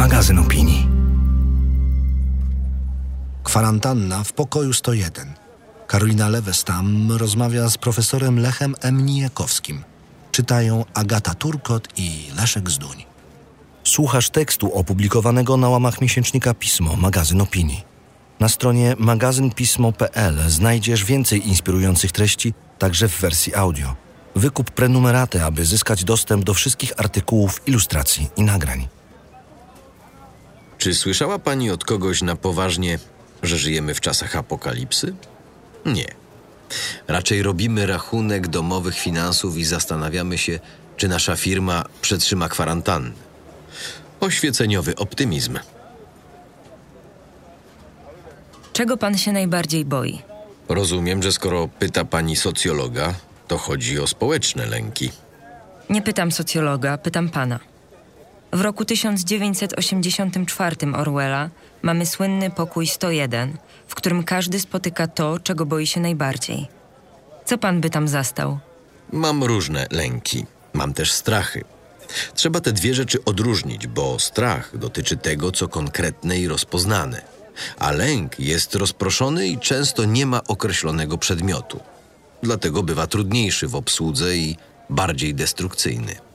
magazyn opinii. Kwarantanna w pokoju 101. Karolina Lewestam rozmawia z profesorem Lechem M. Nijakowskim. Czytają Agata Turkot i Leszek Zduń. Słuchasz tekstu opublikowanego na łamach miesięcznika Pismo, magazyn opinii. Na stronie magazynpismo.pl znajdziesz więcej inspirujących treści, także w wersji audio. Wykup prenumeraty, aby zyskać dostęp do wszystkich artykułów, ilustracji i nagrań. Czy słyszała pani od kogoś na poważnie, że żyjemy w czasach apokalipsy? Nie. Raczej robimy rachunek domowych finansów i zastanawiamy się, czy nasza firma przetrzyma kwarantannę. Oświeceniowy optymizm. Czego pan się najbardziej boi? Rozumiem, że skoro pyta pani socjologa, to chodzi o społeczne lęki. Nie pytam socjologa, pytam pana. W roku 1984 Orwella mamy słynny pokój 101, w którym każdy spotyka to, czego boi się najbardziej. Co pan by tam zastał? Mam różne lęki. Mam też strachy. Trzeba te dwie rzeczy odróżnić, bo strach dotyczy tego, co konkretne i rozpoznane, a lęk jest rozproszony i często nie ma określonego przedmiotu. Dlatego bywa trudniejszy w obsłudze i bardziej destrukcyjny.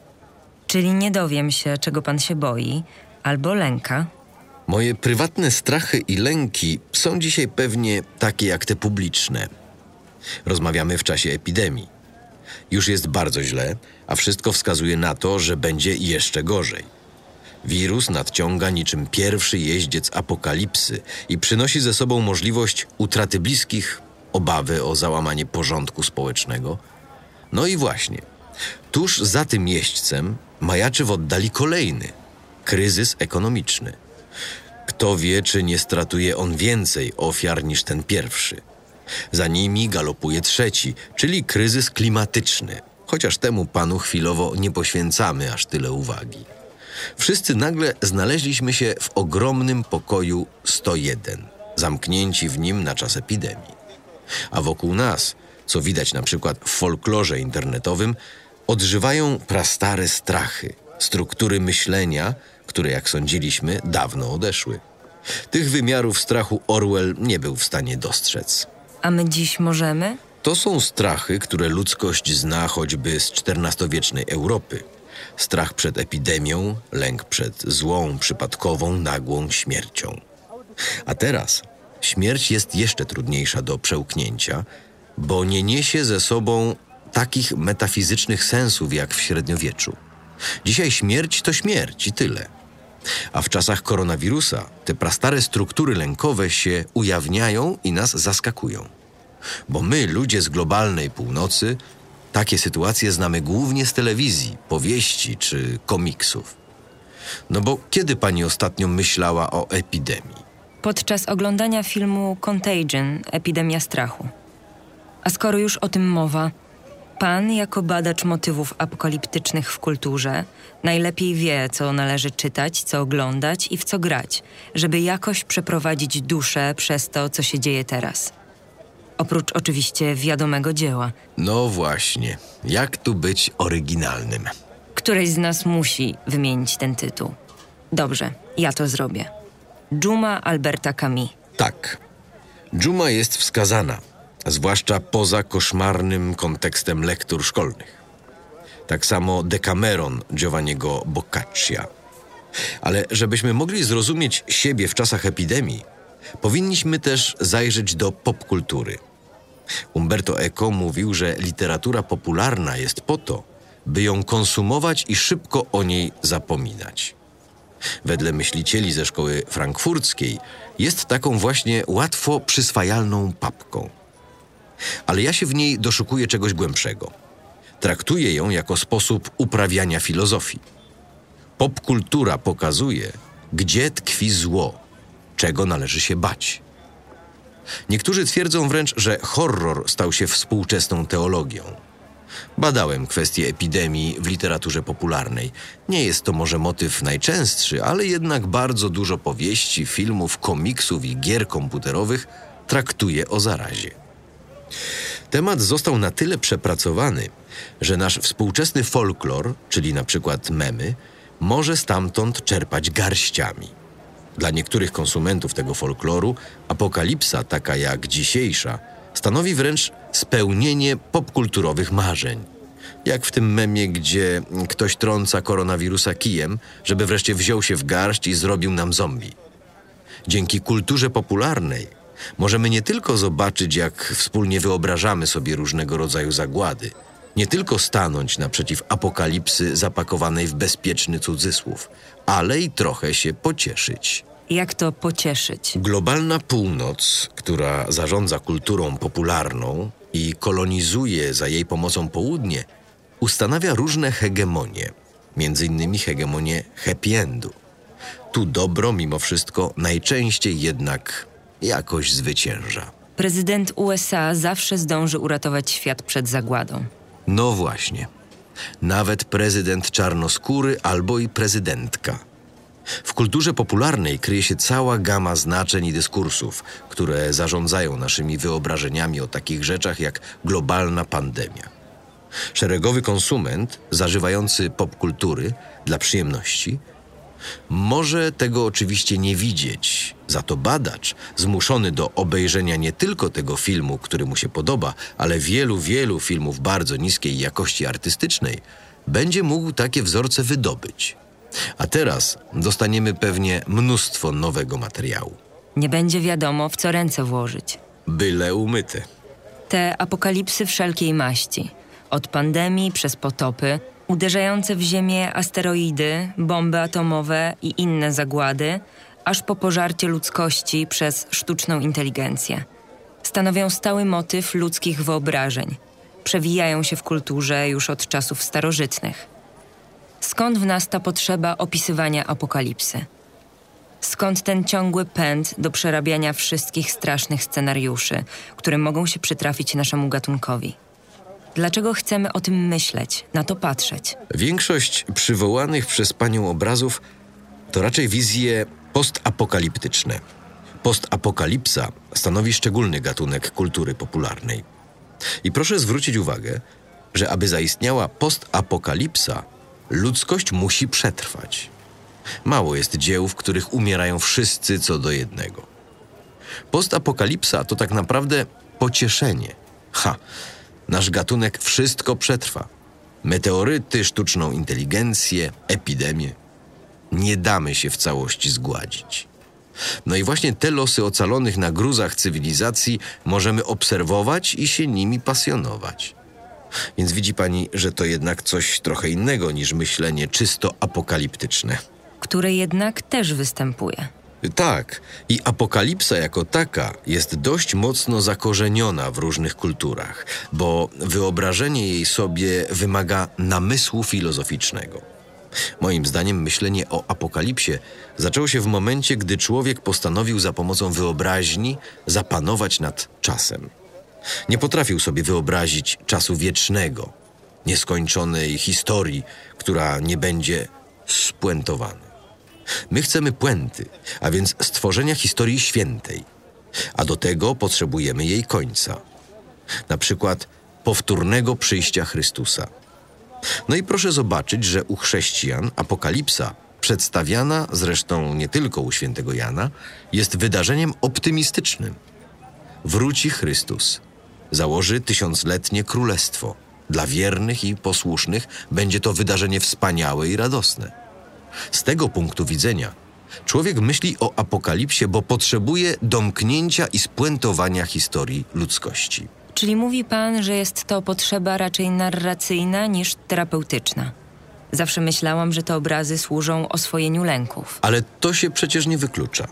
Czyli nie dowiem się, czego pan się boi, albo lęka. Moje prywatne strachy i lęki są dzisiaj pewnie takie jak te publiczne. Rozmawiamy w czasie epidemii. Już jest bardzo źle, a wszystko wskazuje na to, że będzie jeszcze gorzej. Wirus nadciąga niczym pierwszy jeździec apokalipsy i przynosi ze sobą możliwość utraty bliskich, obawy o załamanie porządku społecznego. No i właśnie, tuż za tym jeźdźcem majaczy w oddali kolejny kryzys ekonomiczny. Kto wie, czy nie stratuje on więcej ofiar niż ten pierwszy. Za nimi galopuje trzeci, czyli kryzys klimatyczny, chociaż temu panu chwilowo nie poświęcamy aż tyle uwagi. Wszyscy nagle znaleźliśmy się w ogromnym pokoju 101, zamknięci w nim na czas epidemii. A wokół nas, co widać na przykład w folklorze internetowym, odżywają prastare strachy, struktury myślenia, które, jak sądziliśmy, dawno odeszły. Tych wymiarów strachu Orwell nie był w stanie dostrzec. A my dziś możemy? To są strachy, które ludzkość zna choćby z XIV-wiecznej Europy. Strach przed epidemią, lęk przed złą, przypadkową, nagłą śmiercią. A teraz śmierć jest jeszcze trudniejsza do przełknięcia, bo nie niesie ze sobą takich metafizycznych sensów jak w średniowieczu. Dzisiaj śmierć to śmierć i tyle. A w czasach koronawirusa te prastare struktury lękowe się ujawniają i nas zaskakują. Bo my, ludzie z globalnej północy, takie sytuacje znamy głównie z telewizji, powieści czy komiksów. No bo kiedy pani ostatnio myślała o epidemii? Podczas oglądania filmu Contagion Epidemia strachu. A skoro już o tym mowa, pan, jako badacz motywów apokaliptycznych w kulturze, najlepiej wie, co należy czytać, co oglądać i w co grać, żeby jakoś przeprowadzić duszę przez to, co się dzieje teraz. Oprócz oczywiście wiadomego dzieła. No właśnie, jak tu być oryginalnym? Któreś z nas musi wymienić ten tytuł. Dobrze, ja to zrobię. Dżuma Alberta Camus. Tak. Dżuma jest wskazana, zwłaszcza poza koszmarnym kontekstem lektur szkolnych. Tak samo Decameron Giovanniego Boccaccia. Ale żebyśmy mogli zrozumieć siebie w czasach epidemii, powinniśmy też zajrzeć do popkultury. Umberto Eco mówił, że literatura popularna jest po to, by ją konsumować i szybko o niej zapominać. Wedle myślicieli ze szkoły frankfurckiej jest taką właśnie łatwo przyswajalną papką. Ale ja się w niej doszukuję czegoś głębszego. Traktuję ją jako sposób uprawiania filozofii. Popkultura pokazuje, gdzie tkwi zło, czego należy się bać. Niektórzy twierdzą wręcz, że horror stał się współczesną teologią. Badałem kwestię epidemii w literaturze popularnej. Nie jest to może motyw najczęstszy, ale jednak bardzo dużo powieści, filmów, komiksów i gier komputerowych traktuje o zarazie. Temat został na tyle przepracowany, że nasz współczesny folklor, czyli na przykład memy, może stamtąd czerpać garściami. Dla niektórych konsumentów tego folkloru apokalipsa, taka jak dzisiejsza, stanowi wręcz spełnienie popkulturowych marzeń. Jak w tym memie, gdzie ktoś trąca koronawirusa kijem, żeby wreszcie wziął się w garść i zrobił nam zombie. Dzięki kulturze popularnej możemy nie tylko zobaczyć, jak wspólnie wyobrażamy sobie różnego rodzaju zagłady, nie tylko stanąć naprzeciw apokalipsy zapakowanej w bezpieczny cudzysłów, ale i trochę się pocieszyć. Jak to pocieszyć? Globalna północ, która zarządza kulturą popularną i kolonizuje za jej pomocą południe, ustanawia różne hegemonie, między innymi hegemonię happy endu. Tu dobro mimo wszystko najczęściej jednak jakoś zwycięża. Prezydent USA zawsze zdąży uratować świat przed zagładą. No właśnie. Nawet prezydent czarnoskóry albo i prezydentka. W kulturze popularnej kryje się cała gama znaczeń i dyskursów, które zarządzają naszymi wyobrażeniami o takich rzeczach jak globalna pandemia. Szeregowy konsument, zażywający popkultury dla przyjemności, może tego oczywiście nie widzieć, za to badacz, zmuszony do obejrzenia nie tylko tego filmu, który mu się podoba, ale wielu, wielu filmów bardzo niskiej jakości artystycznej, będzie mógł takie wzorce wydobyć. A teraz dostaniemy pewnie mnóstwo nowego materiału. Nie będzie wiadomo, w co ręce włożyć. Byle umyte. Te apokalipsy wszelkiej maści. Od pandemii przez potopy, uderzające w ziemię asteroidy, bomby atomowe i inne zagłady, aż po pożarcie ludzkości przez sztuczną inteligencję. Stanowią stały motyw ludzkich wyobrażeń. Przewijają się w kulturze już od czasów starożytnych. Skąd w nas ta potrzeba opisywania apokalipsy? Skąd ten ciągły pęd do przerabiania wszystkich strasznych scenariuszy, które mogą się przytrafić naszemu gatunkowi? Dlaczego chcemy o tym myśleć, na to patrzeć? Większość przywołanych przez panią obrazów to raczej wizje postapokaliptyczne. Postapokalipsa stanowi szczególny gatunek kultury popularnej. I proszę zwrócić uwagę, że aby zaistniała postapokalipsa, ludzkość musi przetrwać. Mało jest dzieł, w których umierają wszyscy co do jednego. Postapokalipsa to tak naprawdę pocieszenie. Ha! Nasz gatunek wszystko przetrwa. Meteoryty, sztuczną inteligencję, epidemię. Nie damy się w całości zgładzić. No i właśnie te losy ocalonych na gruzach cywilizacji możemy obserwować i się nimi pasjonować. Więc widzi pani, że to jednak coś trochę innego niż myślenie czysto apokaliptyczne. Które jednak też występuje. Tak, i apokalipsa jako taka jest dość mocno zakorzeniona w różnych kulturach, bo wyobrażenie jej sobie wymaga namysłu filozoficznego. Moim zdaniem myślenie o apokalipsie zaczęło się w momencie, gdy człowiek postanowił za pomocą wyobraźni zapanować nad czasem. Nie potrafił sobie wyobrazić czasu wiecznego, nieskończonej historii, która nie będzie spuentowana. My chcemy puenty, a więc stworzenia historii świętej, a do tego potrzebujemy jej końca. Na przykład powtórnego przyjścia Chrystusa. No i proszę zobaczyć, że u chrześcijan apokalipsa, przedstawiana zresztą nie tylko u świętego Jana, jest wydarzeniem optymistycznym. Wróci Chrystus, założy tysiącletnie królestwo. Dla wiernych i posłusznych będzie to wydarzenie wspaniałe i radosne. Z tego punktu widzenia człowiek myśli o apokalipsie, bo potrzebuje domknięcia i spuentowania historii ludzkości. Czyli mówi pan, że jest to potrzeba raczej narracyjna niż terapeutyczna. Zawsze myślałam, że te obrazy służą oswojeniu lęków. Ale to się przecież nie wyklucza.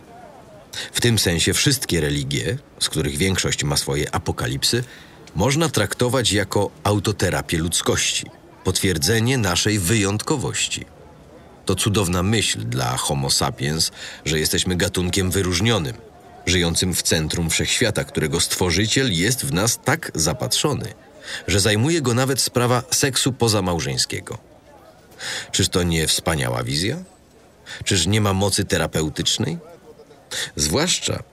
W tym sensie wszystkie religie, z których większość ma swoje apokalipsy, można traktować jako autoterapię ludzkości, potwierdzenie naszej wyjątkowości. To cudowna myśl dla Homo sapiens, że jesteśmy gatunkiem wyróżnionym, żyjącym w centrum wszechświata, którego stworzyciel jest w nas tak zapatrzony, że zajmuje go nawet sprawa seksu pozamałżeńskiego. Czyż to nie wspaniała wizja? Czyż nie ma mocy terapeutycznej? Zwłaszcza,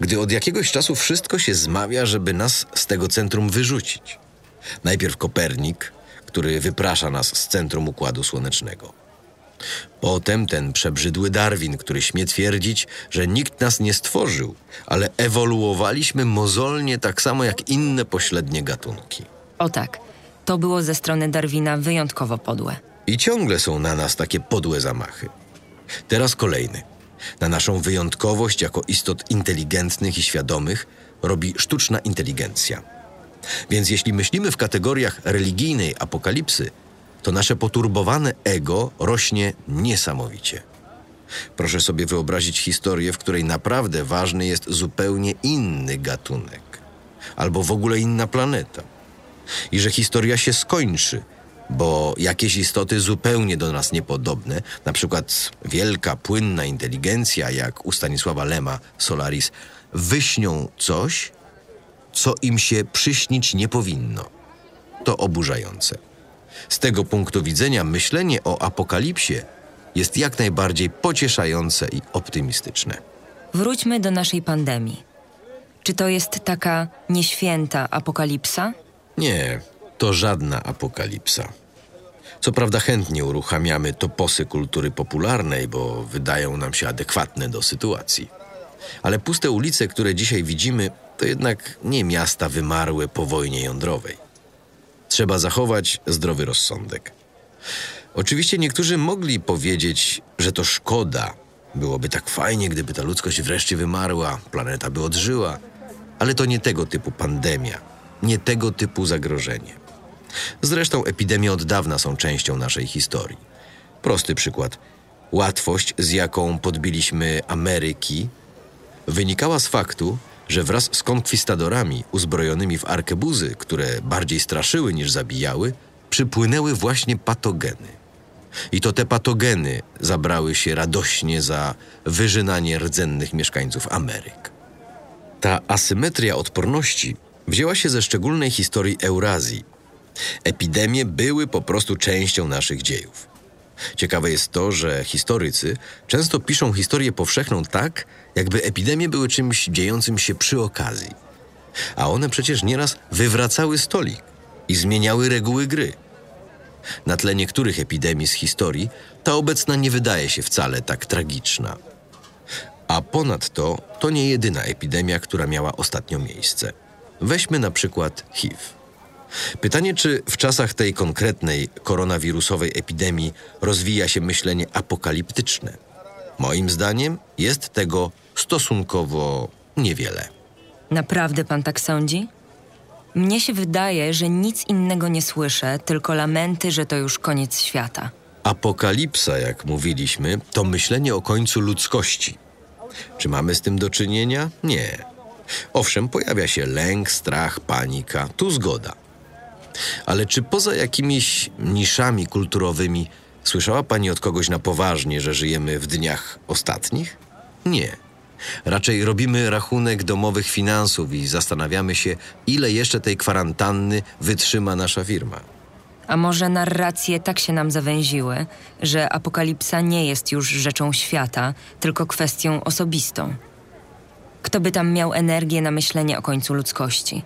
gdy od jakiegoś czasu wszystko się zmawia, żeby nas z tego centrum wyrzucić. Najpierw Kopernik, który wyprasza nas z centrum układu słonecznego. Potem ten przebrzydły Darwin, który śmie twierdzić, że nikt nas nie stworzył, ale ewoluowaliśmy mozolnie tak samo jak inne pośrednie gatunki. O tak, to było ze strony Darwina wyjątkowo podłe. I ciągle są na nas takie podłe zamachy. Teraz kolejny. Na naszą wyjątkowość jako istot inteligentnych i świadomych robi sztuczna inteligencja. Więc jeśli myślimy w kategoriach religijnej apokalipsy, to nasze poturbowane ego rośnie niesamowicie. Proszę sobie wyobrazić historię, w której naprawdę ważny jest zupełnie inny gatunek, albo w ogóle inna planeta. I że historia się skończy, bo jakieś istoty zupełnie do nas niepodobne, na przykład wielka, płynna inteligencja, jak u Stanisława Lema, Solaris, wyśnią coś, co im się przyśnić nie powinno. To oburzające. Z tego punktu widzenia myślenie o apokalipsie jest jak najbardziej pocieszające i optymistyczne. Wróćmy do naszej pandemii. Czy to jest taka nieświęta apokalipsa? Nie, to żadna apokalipsa. Co prawda chętnie uruchamiamy toposy kultury popularnej, bo wydają nam się adekwatne do sytuacji. Ale puste ulice, które dzisiaj widzimy, to jednak nie miasta wymarłe po wojnie jądrowej. Trzeba zachować zdrowy rozsądek. Oczywiście niektórzy mogli powiedzieć, że to szkoda. Byłoby tak fajnie, gdyby ta ludzkość wreszcie wymarła, planeta by odżyła, ale to nie tego typu pandemia, nie tego typu zagrożenie. Zresztą epidemie od dawna są częścią naszej historii. Prosty przykład. Łatwość, z jaką podbiliśmy Ameryki, wynikała z faktu, że wraz z konkwistadorami uzbrojonymi w arkebuzy, które bardziej straszyły niż zabijały, przypłynęły właśnie patogeny. I to te patogeny zabrały się radośnie za wyżynanie rdzennych mieszkańców Ameryk. Ta asymetria odporności wzięła się ze szczególnej historii Eurazji. Epidemie były po prostu częścią naszych dziejów. Ciekawe jest to, że historycy często piszą historię powszechną tak, jakby epidemie były czymś dziejącym się przy okazji. A one przecież nieraz wywracały stolik i zmieniały reguły gry. Na tle niektórych epidemii z historii ta obecna nie wydaje się wcale tak tragiczna. A ponadto to nie jedyna epidemia, która miała ostatnio miejsce. Weźmy na przykład HIV. Pytanie, czy w czasach tej konkretnej koronawirusowej epidemii rozwija się myślenie apokaliptyczne? Moim zdaniem jest tego stosunkowo niewiele. Naprawdę pan tak sądzi? Mnie się wydaje, że nic innego nie słyszę, tylko lamenty, że to już koniec świata. Apokalipsa, jak mówiliśmy, to myślenie o końcu ludzkości. Czy mamy z tym do czynienia? Nie. Owszem, pojawia się lęk, strach, panika, tu zgoda. Ale czy poza jakimiś niszami kulturowymi słyszała pani od kogoś na poważnie, że żyjemy w dniach ostatnich? Nie. Raczej robimy rachunek domowych finansów i zastanawiamy się, ile jeszcze tej kwarantanny wytrzyma nasza firma. A może narracje tak się nam zawęziły, że apokalipsa nie jest już rzeczą świata, tylko kwestią osobistą? Kto by tam miał energię na myślenie o końcu ludzkości?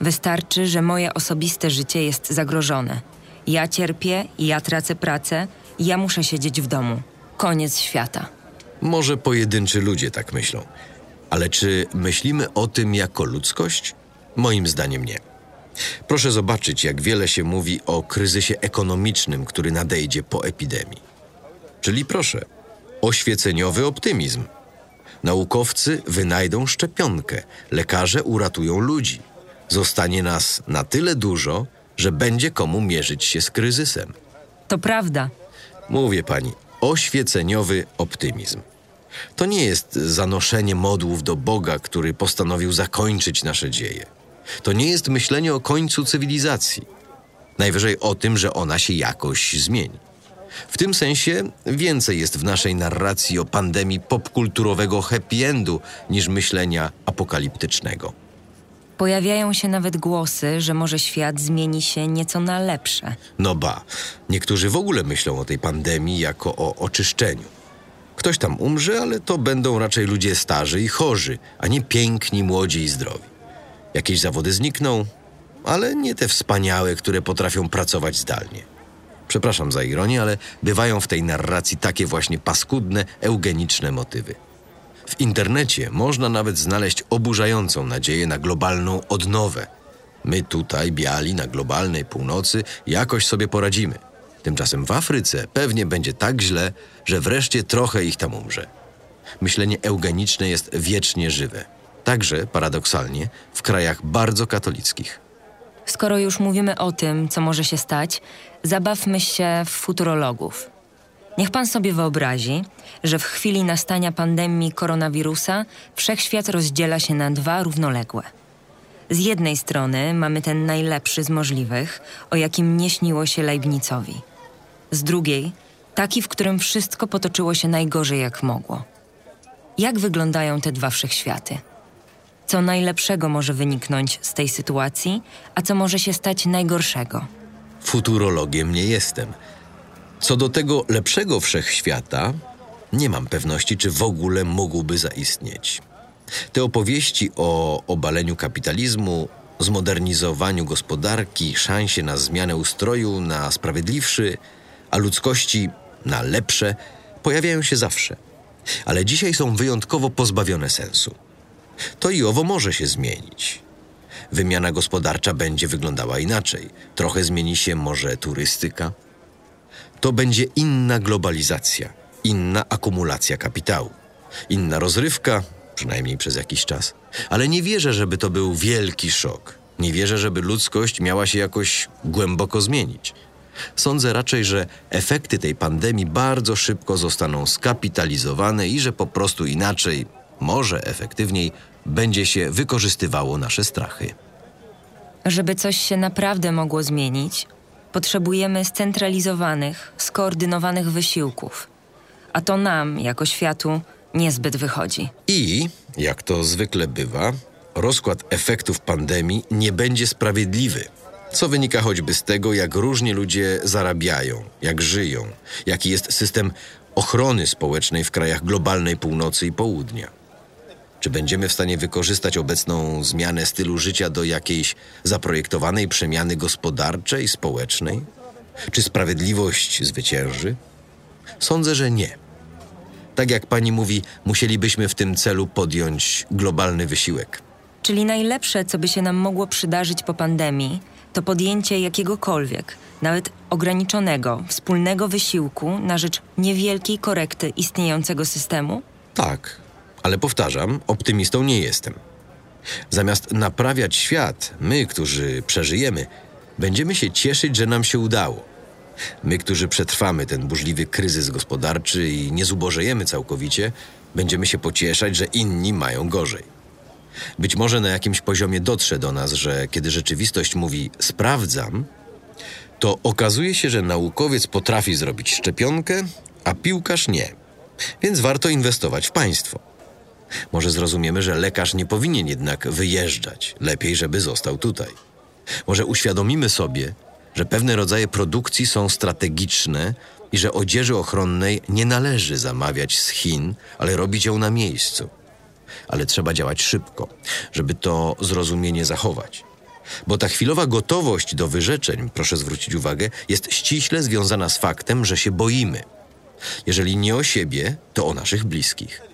Wystarczy, że moje osobiste życie jest zagrożone. Ja cierpię, ja tracę pracę, ja muszę siedzieć w domu. Koniec świata. Może pojedynczy ludzie tak myślą, ale czy myślimy o tym jako ludzkość? Moim zdaniem nie. Proszę zobaczyć, jak wiele się mówi o kryzysie ekonomicznym, który nadejdzie po epidemii. Czyli proszę, oświeceniowy optymizm. Naukowcy wynajdą szczepionkę, lekarze uratują ludzi. Zostanie nas na tyle dużo, że będzie komu mierzyć się z kryzysem. To prawda. Mówię pani, oświeceniowy optymizm. To nie jest zanoszenie modłów do Boga, który postanowił zakończyć nasze dzieje. To nie jest myślenie o końcu cywilizacji. Najwyżej o tym, że ona się jakoś zmieni. W tym sensie więcej jest w naszej narracji o pandemii popkulturowego happy endu niż myślenia apokaliptycznego. Pojawiają się nawet głosy, że może świat zmieni się nieco na lepsze. No ba, niektórzy w ogóle myślą o tej pandemii jako o oczyszczeniu. Ktoś tam umrze, ale to będą raczej ludzie starzy i chorzy, a nie piękni, młodzi i zdrowi. Jakieś zawody znikną, ale nie te wspaniałe, które potrafią pracować zdalnie. Przepraszam za ironię, ale bywają w tej narracji takie właśnie paskudne, eugeniczne motywy. W internecie można nawet znaleźć oburzającą nadzieję na globalną odnowę. My tutaj, biali, na globalnej północy, jakoś sobie poradzimy. Tymczasem w Afryce pewnie będzie tak źle, że wreszcie trochę ich tam umrze. Myślenie eugeniczne jest wiecznie żywe. Także, paradoksalnie, w krajach bardzo katolickich. Skoro już mówimy o tym, co może się stać, zabawmy się w futurologów. Niech pan sobie wyobrazi, że w chwili nastania pandemii koronawirusa wszechświat rozdziela się na dwa równoległe. Z jednej strony mamy ten najlepszy z możliwych, o jakim nie śniło się Leibnizowi. Z drugiej, taki, w którym wszystko potoczyło się najgorzej jak mogło. Jak wyglądają te dwa wszechświaty? Co najlepszego może wyniknąć z tej sytuacji, a co może się stać najgorszego? Futurologiem nie jestem. Co do tego lepszego wszechświata, nie mam pewności, czy w ogóle mógłby zaistnieć. Te opowieści o obaleniu kapitalizmu, zmodernizowaniu gospodarki, szansie na zmianę ustroju na sprawiedliwszy, a ludzkości na lepsze, pojawiają się zawsze. Ale dzisiaj są wyjątkowo pozbawione sensu. To i owo może się zmienić. Wymiana gospodarcza będzie wyglądała inaczej. Trochę zmieni się może turystyka. To będzie inna globalizacja, inna akumulacja kapitału, inna rozrywka, przynajmniej przez jakiś czas. Ale nie wierzę, żeby to był wielki szok. Nie wierzę, żeby ludzkość miała się jakoś głęboko zmienić. Sądzę raczej, że efekty tej pandemii bardzo szybko zostaną skapitalizowane i że po prostu inaczej, może efektywniej, będzie się wykorzystywało nasze strachy. Żeby coś się naprawdę mogło zmienić, potrzebujemy scentralizowanych, skoordynowanych wysiłków. A to nam, jako światu, niezbyt wychodzi. I, jak to zwykle bywa, rozkład efektów pandemii nie będzie sprawiedliwy. Co wynika choćby z tego, jak różnie ludzie zarabiają, jak żyją, jaki jest system ochrony społecznej w krajach globalnej północy i południa. Czy będziemy w stanie wykorzystać obecną zmianę stylu życia do jakiejś zaprojektowanej przemiany gospodarczej, społecznej? Czy sprawiedliwość zwycięży? Sądzę, że nie. Tak jak pani mówi, musielibyśmy w tym celu podjąć globalny wysiłek. Czyli najlepsze, co by się nam mogło przydarzyć po pandemii, to podjęcie jakiegokolwiek, nawet ograniczonego, wspólnego wysiłku na rzecz niewielkiej korekty istniejącego systemu? Tak, ale powtarzam, optymistą nie jestem. Zamiast naprawiać świat, my, którzy przeżyjemy, będziemy się cieszyć, że nam się udało. My, którzy przetrwamy ten burzliwy kryzys gospodarczy i nie zubożejemy całkowicie, będziemy się pocieszać, że inni mają gorzej. Być może na jakimś poziomie dotrze do nas, że kiedy rzeczywistość mówi sprawdzam, to okazuje się, że naukowiec potrafi zrobić szczepionkę, a piłkarz nie. Więc warto inwestować w państwo. Może zrozumiemy, że lekarz nie powinien jednak wyjeżdżać. Lepiej, żeby został tutaj. Może uświadomimy sobie, że pewne rodzaje produkcji są strategiczne i że odzieży ochronnej nie należy zamawiać z Chin, ale robić ją na miejscu. Ale trzeba działać szybko, żeby to zrozumienie zachować. Bo ta chwilowa gotowość do wyrzeczeń, proszę zwrócić uwagę, jest ściśle związana z faktem, że się boimy. Jeżeli nie o siebie, to o naszych bliskich.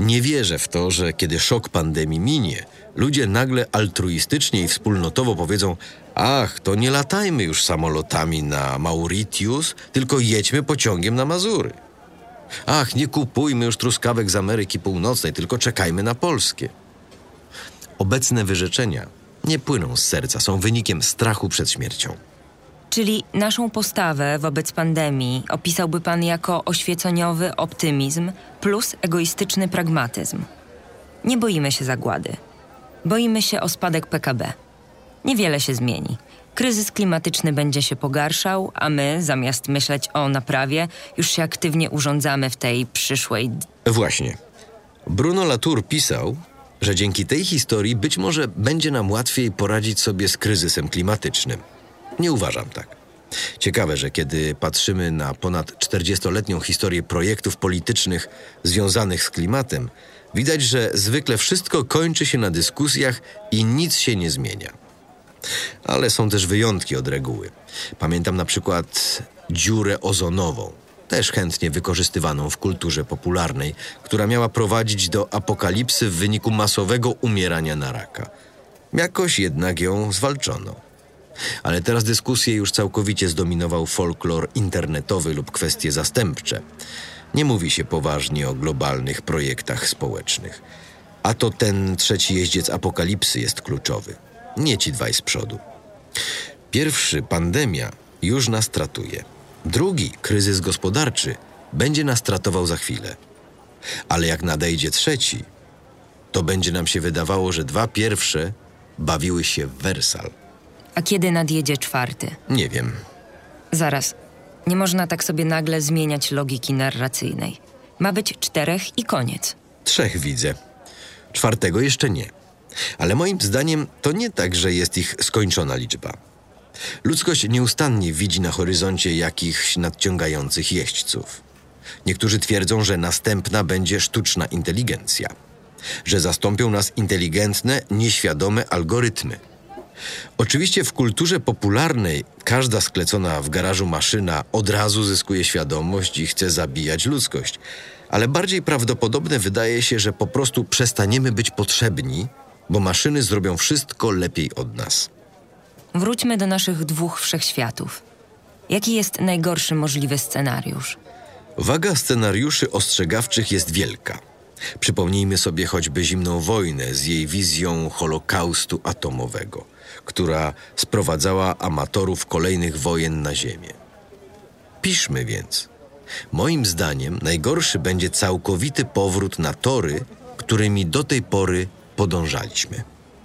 Nie wierzę w to, że kiedy szok pandemii minie, ludzie nagle altruistycznie i wspólnotowo powiedzą: Ach, to nie latajmy już samolotami na Mauritius, tylko jedźmy pociągiem na Mazury. Ach, nie kupujmy już truskawek z Ameryki Północnej, tylko czekajmy na polskie. Obecne wyrzeczenia nie płyną z serca, są wynikiem strachu przed śmiercią. Czyli naszą postawę wobec pandemii opisałby pan jako oświeconiowy optymizm plus egoistyczny pragmatyzm. Nie boimy się zagłady. Boimy się o spadek PKB. Niewiele się zmieni. Kryzys klimatyczny będzie się pogarszał, a my, zamiast myśleć o naprawie, już się aktywnie urządzamy w tej przyszłej. Właśnie. Bruno Latour pisał, że dzięki tej historii być może będzie nam łatwiej poradzić sobie z kryzysem klimatycznym. Nie uważam tak. Ciekawe, że kiedy patrzymy na ponad 40-letnią historię projektów politycznych związanych z klimatem, widać, że zwykle wszystko kończy się na dyskusjach i nic się nie zmienia. Ale są też wyjątki od reguły. Pamiętam na przykład dziurę ozonową, też chętnie wykorzystywaną w kulturze popularnej, która miała prowadzić do apokalipsy w wyniku masowego umierania na raka. Jakoś jednak ją zwalczono. Ale teraz dyskusję już całkowicie zdominował folklor internetowy lub kwestie zastępcze. Nie mówi się poważnie o globalnych projektach społecznych. A to ten trzeci jeździec apokalipsy jest kluczowy. Nie ci dwaj z przodu. Pierwszy, pandemia, już nas tratuje. Drugi, kryzys gospodarczy, będzie nas tratował za chwilę. Ale jak nadejdzie trzeci, to będzie nam się wydawało, że dwa pierwsze bawiły się w Wersal. A kiedy nadjedzie czwarty? Nie wiem. Zaraz. Nie można tak sobie nagle zmieniać logiki narracyjnej. Ma być czterech i koniec. Trzech widzę. Czwartego jeszcze nie. Ale moim zdaniem to nie tak, że jest ich skończona liczba. Ludzkość nieustannie widzi na horyzoncie jakichś nadciągających jeźdźców. Niektórzy twierdzą, że następna będzie sztuczna inteligencja, że zastąpią nas inteligentne, nieświadome algorytmy. Oczywiście w kulturze popularnej każda sklecona w garażu maszyna od razu zyskuje świadomość i chce zabijać ludzkość, ale bardziej prawdopodobne wydaje się, że po prostu przestaniemy być potrzebni, bo maszyny zrobią wszystko lepiej od nas. Wróćmy do naszych dwóch wszechświatów. Jaki jest najgorszy możliwy scenariusz? Waga scenariuszy ostrzegawczych jest wielka. Przypomnijmy sobie choćby zimną wojnę z jej wizją Holokaustu atomowego, która sprowadzała amatorów kolejnych wojen na Ziemię. Piszmy więc. Moim zdaniem najgorszy będzie całkowity powrót na tory, którymi do tej pory podążaliśmy.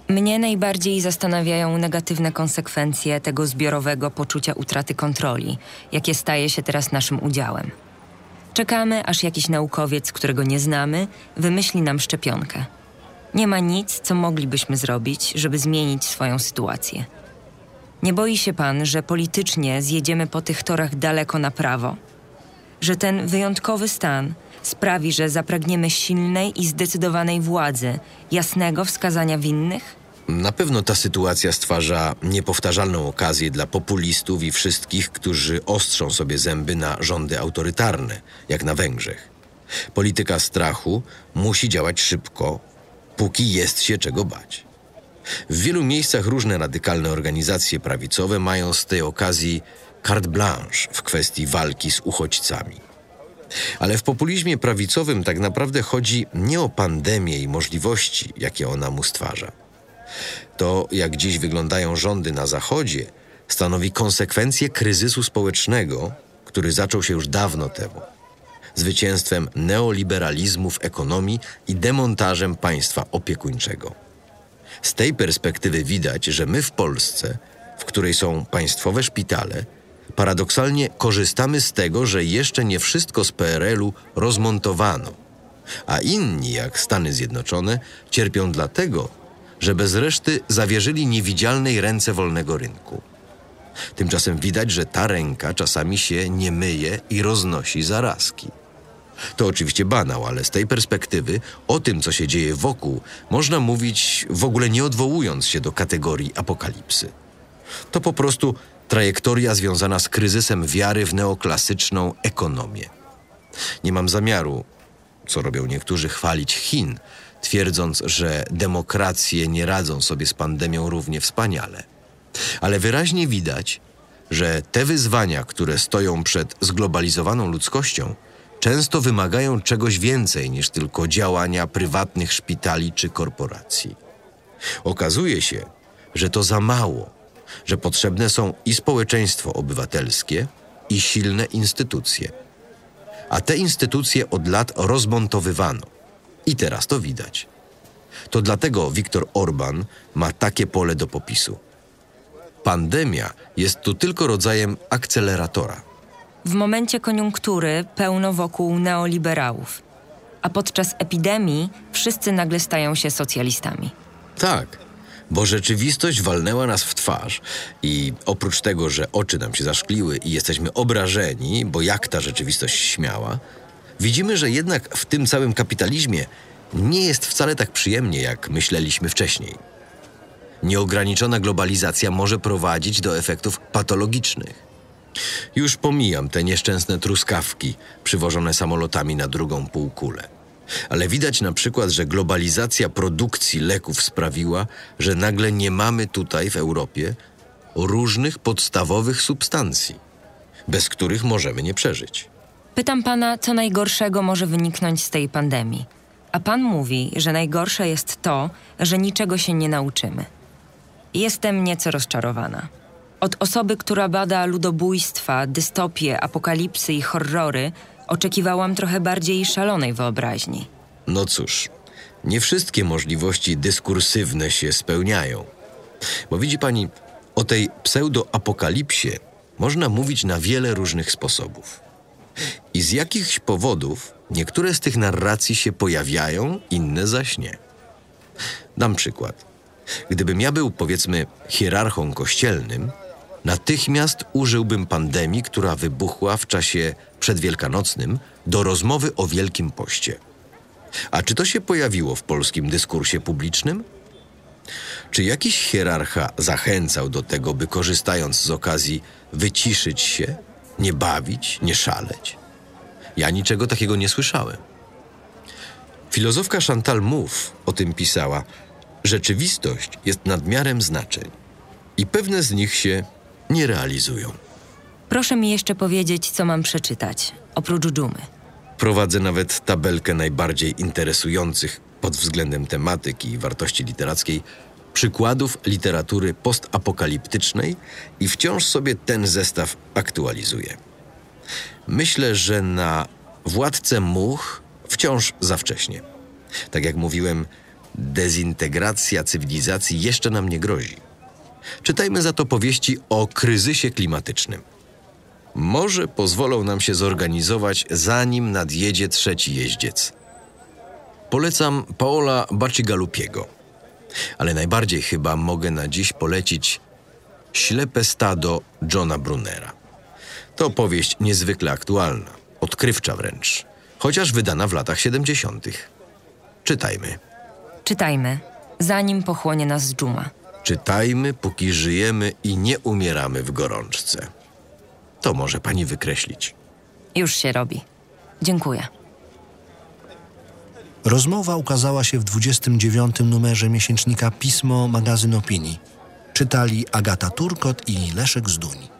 Mnie najbardziej zastanawiają negatywne konsekwencje tego zbiorowego poczucia utraty kontroli, jakie staje się teraz naszym udziałem. Czekamy, aż jakiś naukowiec, którego nie znamy, wymyśli nam szczepionkę. Nie ma nic, co moglibyśmy zrobić, żeby zmienić swoją sytuację. Nie boi się pan, że politycznie zjedziemy po tych torach daleko na prawo? Że ten wyjątkowy stan sprawi, że zapragniemy silnej i zdecydowanej władzy, jasnego wskazania winnych? Na pewno ta sytuacja stwarza niepowtarzalną okazję dla populistów i wszystkich, którzy ostrzą sobie zęby na rządy autorytarne, jak na Węgrzech. Polityka strachu musi działać szybko, póki jest się czego bać. W wielu miejscach różne radykalne organizacje prawicowe mają z tej okazji carte blanche w kwestii walki z uchodźcami. Ale w populizmie prawicowym tak naprawdę chodzi nie o pandemię i możliwości, jakie ona mu stwarza. To, jak dziś wyglądają rządy na Zachodzie, stanowi konsekwencję kryzysu społecznego, który zaczął się już dawno temu. Zwycięstwem neoliberalizmu w ekonomii i demontażem państwa opiekuńczego. Z tej perspektywy widać, że my w Polsce, w której są państwowe szpitale, paradoksalnie korzystamy z tego, że jeszcze nie wszystko z PRL-u rozmontowano, a inni, jak Stany Zjednoczone, cierpią dlatego, że bez reszty zawierzyli niewidzialnej ręce wolnego rynku. Tymczasem widać, że ta ręka czasami się nie myje i roznosi zarazki. To oczywiście banał, ale z tej perspektywy o tym, co się dzieje wokół, można mówić w ogóle nie odwołując się do kategorii apokalipsy. To po prostu trajektoria związana z kryzysem wiary w neoklasyczną ekonomię. Nie mam zamiaru, co robią niektórzy, chwalić Chin, twierdząc, że demokracje nie radzą sobie z pandemią równie wspaniale. Ale wyraźnie widać, że te wyzwania, które stoją przed zglobalizowaną ludzkością, często wymagają czegoś więcej niż tylko działania prywatnych szpitali czy korporacji. Okazuje się, że to za mało, że potrzebne są i społeczeństwo obywatelskie, i silne instytucje. A te instytucje od lat rozmontowywano. I teraz to widać. To dlatego Viktor Orban ma takie pole do popisu. Pandemia jest tu tylko rodzajem akceleratora. W momencie koniunktury pełno wokół neoliberałów, a podczas epidemii wszyscy nagle stają się socjalistami. Tak, bo rzeczywistość walnęła nas w twarz i oprócz tego, że oczy nam się zaszkliły i jesteśmy obrażeni, bo jak ta rzeczywistość śmiała, widzimy, że jednak w tym całym kapitalizmie nie jest wcale tak przyjemnie, jak myśleliśmy wcześniej. Nieograniczona globalizacja może prowadzić do efektów patologicznych. Już pomijam te nieszczęsne truskawki przywożone samolotami na drugą półkulę. Ale widać na przykład, że globalizacja produkcji leków sprawiła, że nagle nie mamy tutaj w Europie różnych podstawowych substancji, bez których możemy nie przeżyć. Pytam pana, co najgorszego może wyniknąć z tej pandemii. A pan mówi, że najgorsze jest to, że niczego się nie nauczymy. Jestem nieco rozczarowana. Od osoby, która bada ludobójstwa, dystopie, apokalipsy i horrory, oczekiwałam trochę bardziej szalonej wyobraźni. No cóż, nie wszystkie możliwości dyskursywne się spełniają. Bo widzi pani, o tej pseudoapokalipsie można mówić na wiele różnych sposobów. I z jakichś powodów niektóre z tych narracji się pojawiają, inne zaś nie. Dam przykład. Gdybym ja był, powiedzmy, hierarchą kościelnym, natychmiast użyłbym pandemii, która wybuchła w czasie przedwielkanocnym, do rozmowy o Wielkim Poście. A czy to się pojawiło w polskim dyskursie publicznym? Czy jakiś hierarcha zachęcał do tego, by korzystając z okazji wyciszyć się, nie bawić, nie szaleć? Ja niczego takiego nie słyszałem. Filozofka Chantal Mouffe o tym pisała: Rzeczywistość jest nadmiarem znaczeń i pewne z nich się nie realizują. Proszę mi jeszcze powiedzieć, co mam przeczytać, oprócz dżumy. Prowadzę nawet tabelkę najbardziej interesujących pod względem tematyki i wartości literackiej przykładów literatury postapokaliptycznej i wciąż sobie ten zestaw aktualizuję. Myślę, że na Władcę Much wciąż za wcześnie. Tak jak mówiłem, dezintegracja cywilizacji jeszcze nam nie grozi. Czytajmy za to powieści o kryzysie klimatycznym. Może pozwolą nam się zorganizować, zanim nadjedzie trzeci jeździec. Polecam Paola Bacigalupiego, ale najbardziej chyba mogę na dziś polecić Ślepe stado Johna Brunera. To powieść niezwykle aktualna, odkrywcza wręcz, chociaż wydana w latach 70. Czytajmy. Czytajmy, zanim pochłonie nas dżuma. Czytajmy, póki żyjemy i nie umieramy w gorączce. To może pani wykreślić. Już się robi. Dziękuję. Rozmowa ukazała się w 29. numerze miesięcznika Pismo Magazyn Opinii. Czytali Agata Turkot i Leszek Zduń.